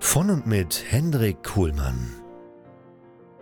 Von und mit Hendrik Kuhlmann.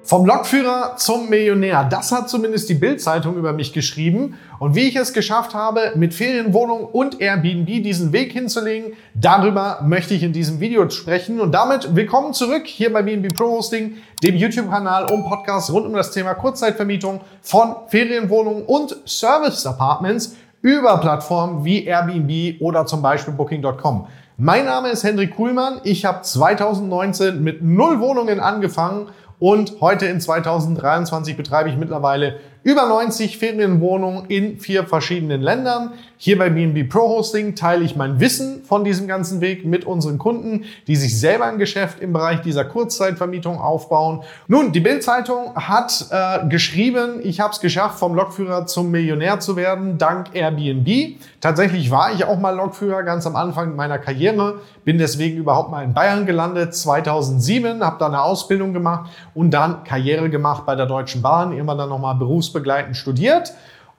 Vom Lokführer zum Millionär. Das hat zumindest die Bild-Zeitung über mich geschrieben. Und wie ich es geschafft habe, mit Ferienwohnung und Airbnb diesen Weg hinzulegen, darüber möchte ich in diesem Video sprechen. Und damit willkommen zurück hier bei BNB Pro Hosting, dem YouTube-Kanal und Podcast rund um das Thema Kurzzeitvermietung von Ferienwohnungen und Service Apartments über Plattformen wie Airbnb oder zum Beispiel Booking.com. Mein Name ist Hendrik Kuhlmann. Ich habe 2019 mit null Wohnungen angefangen und heute in 2023 betreibe ich mittlerweile über 90 Ferienwohnungen in vier verschiedenen Ländern. Hier bei BNB Pro Hosting teile ich mein Wissen von diesem ganzen Weg mit unseren Kunden, die sich selber ein Geschäft im Bereich dieser Kurzzeitvermietung aufbauen. Nun, die Bild-Zeitung hat äh, geschrieben, ich habe es geschafft, vom Lokführer zum Millionär zu werden, dank Airbnb. Tatsächlich war ich auch mal Lokführer ganz am Anfang meiner Karriere, bin deswegen überhaupt mal in Bayern gelandet, 2007, habe da eine Ausbildung gemacht und dann Karriere gemacht bei der Deutschen Bahn, immer dann nochmal Berufs berufsbegleitend studiert.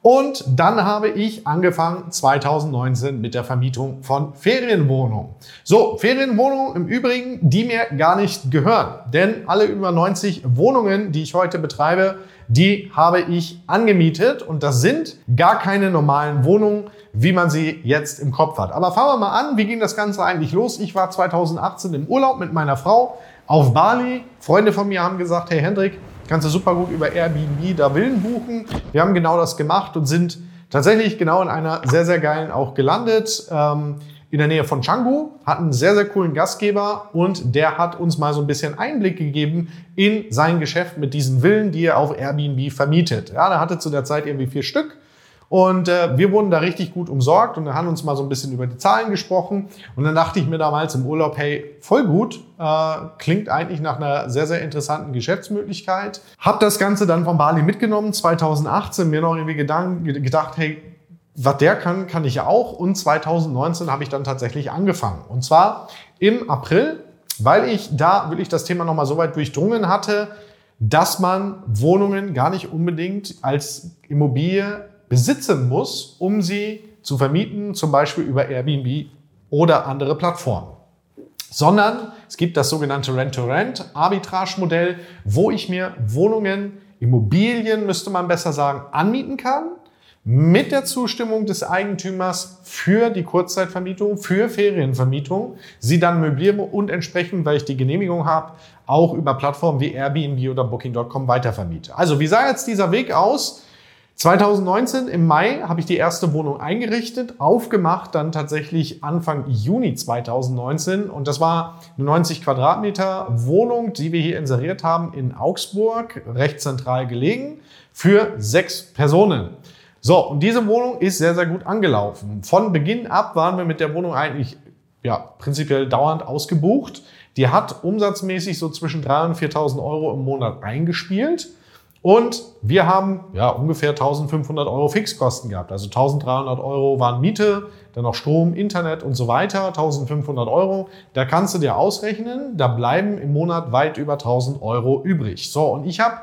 Und dann habe ich angefangen 2019 mit der Vermietung von Ferienwohnungen. So, Ferienwohnungen im Übrigen, die mir gar nicht gehören. Denn alle über 90 Wohnungen, die ich heute betreibe, die habe ich angemietet. Und das sind gar keine normalen Wohnungen, wie man sie jetzt im Kopf hat. Aber fangen wir mal an. Wie ging das Ganze eigentlich los? Ich war 2018 im Urlaub mit meiner Frau auf Bali. Freunde von mir haben gesagt, hey Hendrik, kannst du super gut über Airbnb da Villen buchen. Wir haben genau das gemacht und sind tatsächlich genau in einer sehr, sehr geilen auch gelandet. Ähm, in der Nähe von Canggu, hatten einen sehr, sehr coolen Gastgeber und der hat uns mal so ein bisschen Einblick gegeben in sein Geschäft mit diesen Villen, die er auf Airbnb vermietet. Ja, er hatte zu der Zeit irgendwie vier Stück und äh, wir wurden da richtig gut umsorgt und dann haben uns mal so ein bisschen über die Zahlen gesprochen. Und dann dachte ich mir damals im Urlaub, hey, voll gut, äh, klingt eigentlich nach einer sehr, sehr interessanten Geschäftsmöglichkeit. Hab das Ganze dann von Bali mitgenommen, 2018, mir noch irgendwie gedank, gedacht, hey, was der kann, kann ich ja auch. Und 2019 habe ich dann tatsächlich angefangen. Und zwar im April, weil ich da wirklich das Thema nochmal so weit durchdrungen hatte, dass man Wohnungen gar nicht unbedingt als Immobilie besitzen muss, um sie zu vermieten, zum Beispiel über Airbnb oder andere Plattformen. Sondern es gibt das sogenannte Rent-to-Rent-Arbitrage-Modell, wo ich mir Wohnungen, Immobilien, müsste man besser sagen, anmieten kann, mit der Zustimmung des Eigentümers für die Kurzzeitvermietung, für Ferienvermietung, sie dann möbliere und entsprechend, weil ich die Genehmigung habe, auch über Plattformen wie Airbnb oder Booking.com weitervermiete. Also wie sah jetzt dieser Weg aus? 2019 im Mai habe ich die erste Wohnung eingerichtet, aufgemacht dann tatsächlich Anfang Juni 2019 und das war eine 90 Quadratmeter Wohnung, die wir hier inseriert haben in Augsburg, recht zentral gelegen, für sechs Personen. So, und diese Wohnung ist sehr, sehr gut angelaufen. Von Beginn ab waren wir mit der Wohnung eigentlich ja, prinzipiell dauernd ausgebucht. Die hat umsatzmäßig so zwischen 3.000 und 4.000 Euro im Monat eingespielt. Und wir haben ja ungefähr 1500 Euro Fixkosten gehabt. Also 1300 Euro waren Miete, dann noch Strom, Internet und so weiter. 1500 Euro. Da kannst du dir ausrechnen, da bleiben im Monat weit über 1000 Euro übrig. So, und ich habe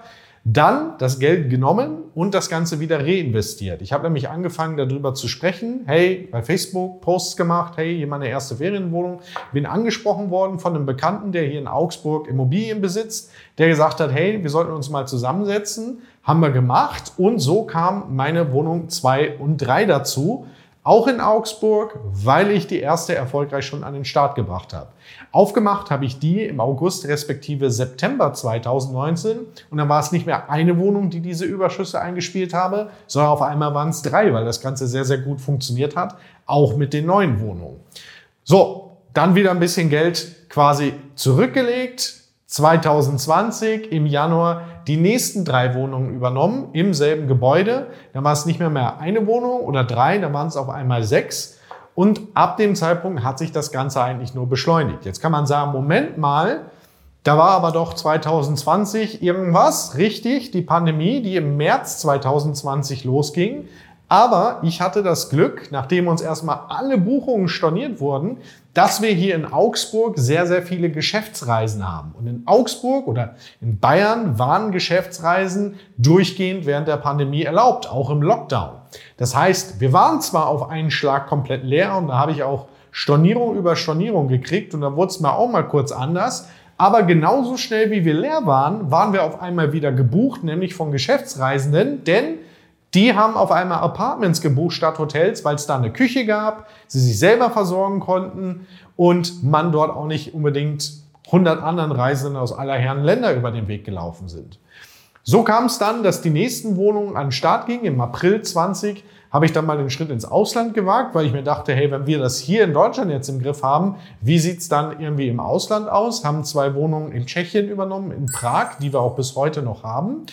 dann das Geld genommen und das Ganze wieder reinvestiert. Ich habe nämlich angefangen darüber zu sprechen. Hey, bei Facebook Posts gemacht. Hey, hier meine erste Ferienwohnung. Bin angesprochen worden von einem Bekannten, der hier in Augsburg Immobilien besitzt, der gesagt hat, hey, wir sollten uns mal zusammensetzen. Haben wir gemacht und so kam meine Wohnung zwei und drei dazu. Auch in Augsburg, weil ich die erste erfolgreich schon an den Start gebracht habe. Aufgemacht habe ich die im August respektive September 2019 und dann war es nicht mehr eine Wohnung, die diese Überschüsse eingespielt habe, sondern auf einmal waren es drei, weil das Ganze sehr, sehr gut funktioniert hat, auch mit den neuen Wohnungen. So, dann wieder ein bisschen Geld quasi zurückgelegt, 2020 im Januar die nächsten drei Wohnungen übernommen im selben Gebäude. Da war es nicht mehr mehr eine Wohnung oder drei, da waren es auf einmal sechs. Und ab dem Zeitpunkt hat sich das Ganze eigentlich nur beschleunigt. Jetzt kann man sagen, Moment mal, da war aber doch 2020 irgendwas, richtig, die Pandemie, die im März 2020 losging. Aber ich hatte das Glück, nachdem uns erstmal alle Buchungen storniert wurden, dass wir hier in Augsburg sehr, sehr viele Geschäftsreisen haben. Und in Augsburg oder in Bayern waren Geschäftsreisen durchgehend während der Pandemie erlaubt, auch im Lockdown. Das heißt, wir waren zwar auf einen Schlag komplett leer und da habe ich auch Stornierung über Stornierung gekriegt und da wurde es mal auch mal kurz anders. Aber genauso schnell wie wir leer waren, waren wir auf einmal wieder gebucht, nämlich von Geschäftsreisenden, denn die haben auf einmal Apartments gebucht statt Hotels, weil es da eine Küche gab, sie sich selber versorgen konnten und man dort auch nicht unbedingt 100 anderen Reisenden aus aller Herren Länder über den Weg gelaufen sind. So kam es dann, dass die nächsten Wohnungen an den Start gingen. Im April 20 habe ich dann mal den Schritt ins Ausland gewagt, weil ich mir dachte, hey, wenn wir das hier in Deutschland jetzt im Griff haben, wie sieht's dann irgendwie im Ausland aus? Haben zwei Wohnungen in Tschechien übernommen, in Prag, die wir auch bis heute noch haben.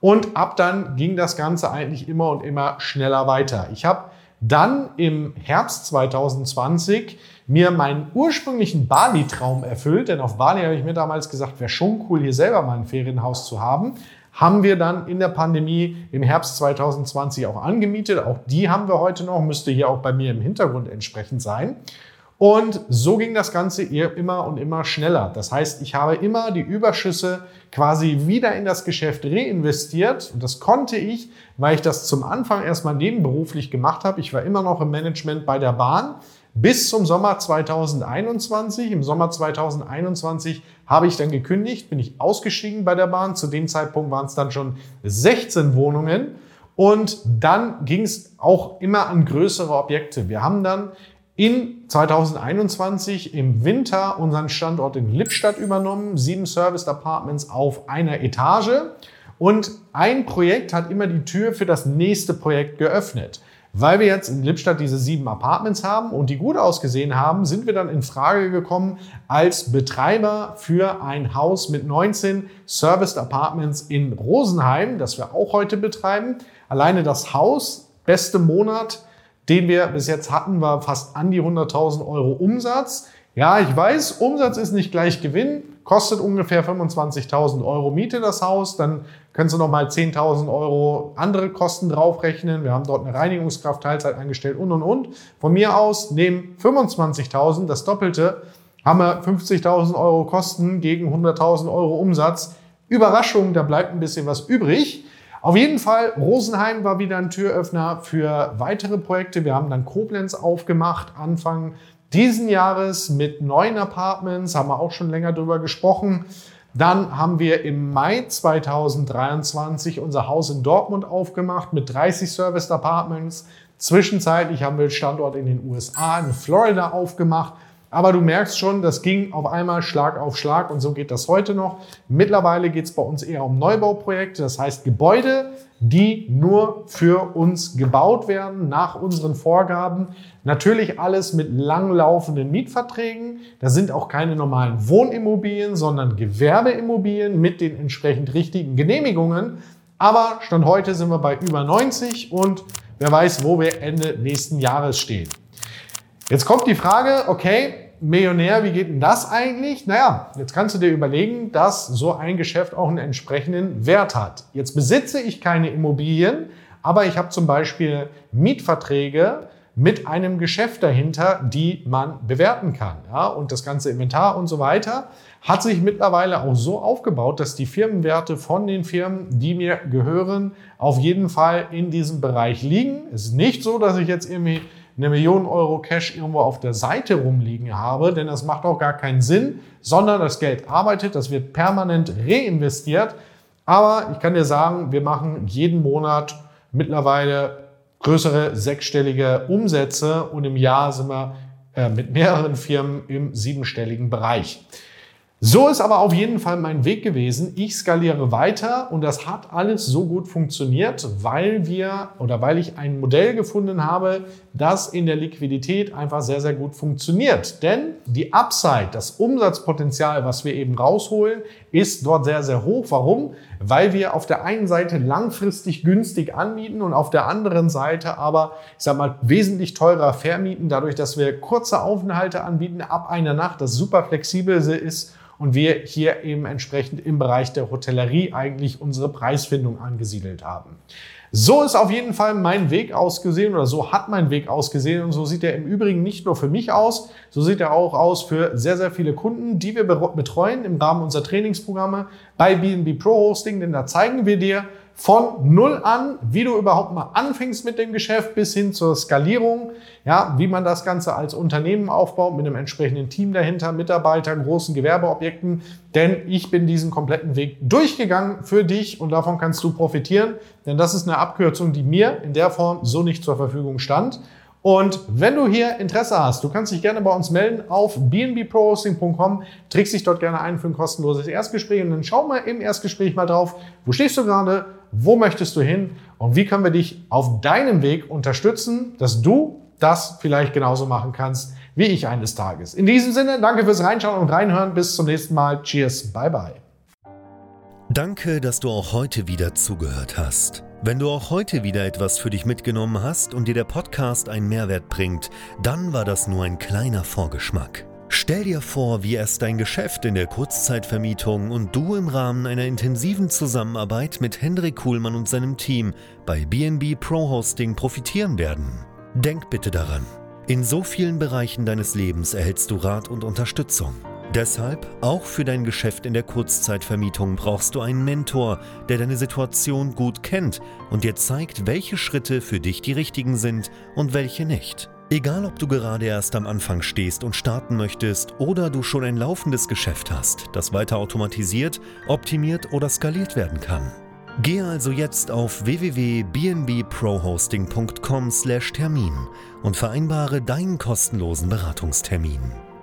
Und ab dann ging das Ganze eigentlich immer und immer schneller weiter. Ich habe dann im Herbst 2020 mir meinen ursprünglichen Bali-Traum erfüllt, denn auf Bali habe ich mir damals gesagt, wäre schon cool, hier selber mal ein Ferienhaus zu haben. Haben wir dann in der Pandemie im Herbst 2020 auch angemietet. Auch die haben wir heute noch, müsste hier auch bei mir im Hintergrund entsprechend sein. Und so ging das Ganze immer und immer schneller. Das heißt, ich habe immer die Überschüsse quasi wieder in das Geschäft reinvestiert. Und das konnte ich, weil ich das zum Anfang erstmal nebenberuflich gemacht habe. Ich war immer noch im Management bei der Bahn bis zum Sommer 2021. Im Sommer 2021 habe ich dann gekündigt, bin ich ausgestiegen bei der Bahn. Zu dem Zeitpunkt waren es dann schon 16 Wohnungen. Und dann ging es auch immer an größere Objekte. Wir haben dann in 2021 im Winter unseren Standort in Lippstadt übernommen, sieben Service Apartments auf einer Etage. Und ein Projekt hat immer die Tür für das nächste Projekt geöffnet. Weil wir jetzt in Lippstadt diese sieben Apartments haben und die gut ausgesehen haben, sind wir dann in Frage gekommen als Betreiber für ein Haus mit 19 Serviced Apartments in Rosenheim, das wir auch heute betreiben. Alleine das Haus, beste Monat, den wir bis jetzt hatten, war fast an die 100.000 Euro Umsatz. Ja, ich weiß, Umsatz ist nicht gleich Gewinn, kostet ungefähr 25.000 Euro Miete das Haus, dann können Sie nochmal 10.000 Euro andere Kosten draufrechnen. Wir haben dort eine Reinigungskraft Teilzeit eingestellt und und und. Von mir aus nehmen 25.000, das Doppelte, haben wir 50.000 Euro Kosten gegen 100.000 Euro Umsatz. Überraschung, da bleibt ein bisschen was übrig. Auf jeden Fall, Rosenheim war wieder ein Türöffner für weitere Projekte. Wir haben dann Koblenz aufgemacht, Anfang diesen Jahres mit neuen Apartments, haben wir auch schon länger drüber gesprochen. Dann haben wir im Mai 2023 unser Haus in Dortmund aufgemacht mit 30 Serviced Apartments. Zwischenzeitlich haben wir Standort in den USA, in Florida aufgemacht aber du merkst schon, das ging auf einmal Schlag auf Schlag und so geht das heute noch. Mittlerweile geht es bei uns eher um Neubauprojekte, das heißt Gebäude, die nur für uns gebaut werden nach unseren Vorgaben. Natürlich alles mit langlaufenden Mietverträgen. Das sind auch keine normalen Wohnimmobilien, sondern Gewerbeimmobilien mit den entsprechend richtigen Genehmigungen. Aber Stand heute sind wir bei über 90 und wer weiß, wo wir Ende nächsten Jahres stehen. Jetzt kommt die Frage, okay, Millionär, wie geht denn das eigentlich? Naja, jetzt kannst du dir überlegen, dass so ein Geschäft auch einen entsprechenden Wert hat. Jetzt besitze ich keine Immobilien, aber ich habe zum Beispiel Mietverträge mit einem Geschäft dahinter, die man bewerten kann. Ja, und das ganze Inventar und so weiter hat sich mittlerweile auch so aufgebaut, dass die Firmenwerte von den Firmen, die mir gehören, auf jeden Fall in diesem Bereich liegen. Es ist nicht so, dass ich jetzt irgendwie eine Million Euro Cash irgendwo auf der Seite rumliegen habe, denn das macht auch gar keinen Sinn, sondern das Geld arbeitet, das wird permanent reinvestiert. Aber ich kann dir sagen, wir machen jeden Monat mittlerweile größere sechsstellige Umsätze und im Jahr sind wir äh, mit mehreren Firmen im siebenstelligen Bereich. So ist aber auf jeden Fall mein Weg gewesen. Ich skaliere weiter und das hat alles so gut funktioniert, weil wir oder weil ich ein Modell gefunden habe, das in der Liquidität einfach sehr, sehr gut funktioniert. Denn die Upside, das Umsatzpotenzial, was wir eben rausholen, ist dort sehr, sehr hoch. Warum? Weil wir auf der einen Seite langfristig günstig anmieten und auf der anderen Seite aber, ich sag mal, wesentlich teurer vermieten, dadurch, dass wir kurze Aufenthalte anbieten ab einer Nacht, das super flexibel ist und wir hier eben entsprechend im Bereich der Hotellerie eigentlich unsere Preisfindung angesiedelt haben. So ist auf jeden Fall mein Weg ausgesehen oder so hat mein Weg ausgesehen und so sieht er im Übrigen nicht nur für mich aus, so sieht er auch aus für sehr, sehr viele Kunden, die wir betreuen im Rahmen unserer Trainingsprogramme bei BNB Pro Hosting, denn da zeigen wir dir, von null an, wie du überhaupt mal anfängst mit dem Geschäft bis hin zur Skalierung, ja, wie man das Ganze als Unternehmen aufbaut mit einem entsprechenden Team dahinter, Mitarbeitern, großen Gewerbeobjekten, denn ich bin diesen kompletten Weg durchgegangen für dich und davon kannst du profitieren, denn das ist eine Abkürzung, die mir in der Form so nicht zur Verfügung stand. Und wenn du hier Interesse hast, du kannst dich gerne bei uns melden auf bnbprohosting.com, trägst dich dort gerne ein für ein kostenloses Erstgespräch und dann schau mal im Erstgespräch mal drauf, wo stehst du gerade, wo möchtest du hin und wie können wir dich auf deinem Weg unterstützen, dass du das vielleicht genauso machen kannst wie ich eines Tages. In diesem Sinne, danke fürs Reinschauen und Reinhören. Bis zum nächsten Mal. Cheers. Bye bye. Danke, dass du auch heute wieder zugehört hast. Wenn du auch heute wieder etwas für dich mitgenommen hast und dir der Podcast einen Mehrwert bringt, dann war das nur ein kleiner Vorgeschmack. Stell dir vor, wie erst dein Geschäft in der Kurzzeitvermietung und du im Rahmen einer intensiven Zusammenarbeit mit Hendrik Kuhlmann und seinem Team bei BNB Pro Hosting profitieren werden. Denk bitte daran, in so vielen Bereichen deines Lebens erhältst du Rat und Unterstützung. Deshalb, auch für dein Geschäft in der Kurzzeitvermietung brauchst du einen Mentor, der deine Situation gut kennt und dir zeigt, welche Schritte für dich die richtigen sind und welche nicht. Egal, ob du gerade erst am Anfang stehst und starten möchtest oder du schon ein laufendes Geschäft hast, das weiter automatisiert, optimiert oder skaliert werden kann. Gehe also jetzt auf www.bnbprohosting.com/termin und vereinbare deinen kostenlosen Beratungstermin.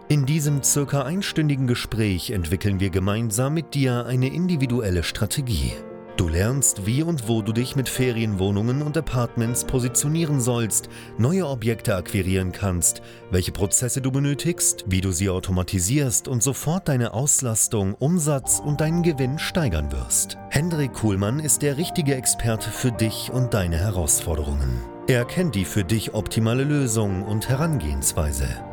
In diesem circa einstündigen Gespräch entwickeln wir gemeinsam mit dir eine individuelle Strategie. Du lernst, wie und wo du dich mit Ferienwohnungen und Apartments positionieren sollst, neue Objekte akquirieren kannst, welche Prozesse du benötigst, wie du sie automatisierst und sofort deine Auslastung, Umsatz und deinen Gewinn steigern wirst. Hendrik Kuhlmann ist der richtige Experte für dich und deine Herausforderungen. Er kennt die für dich optimale Lösung und Herangehensweise.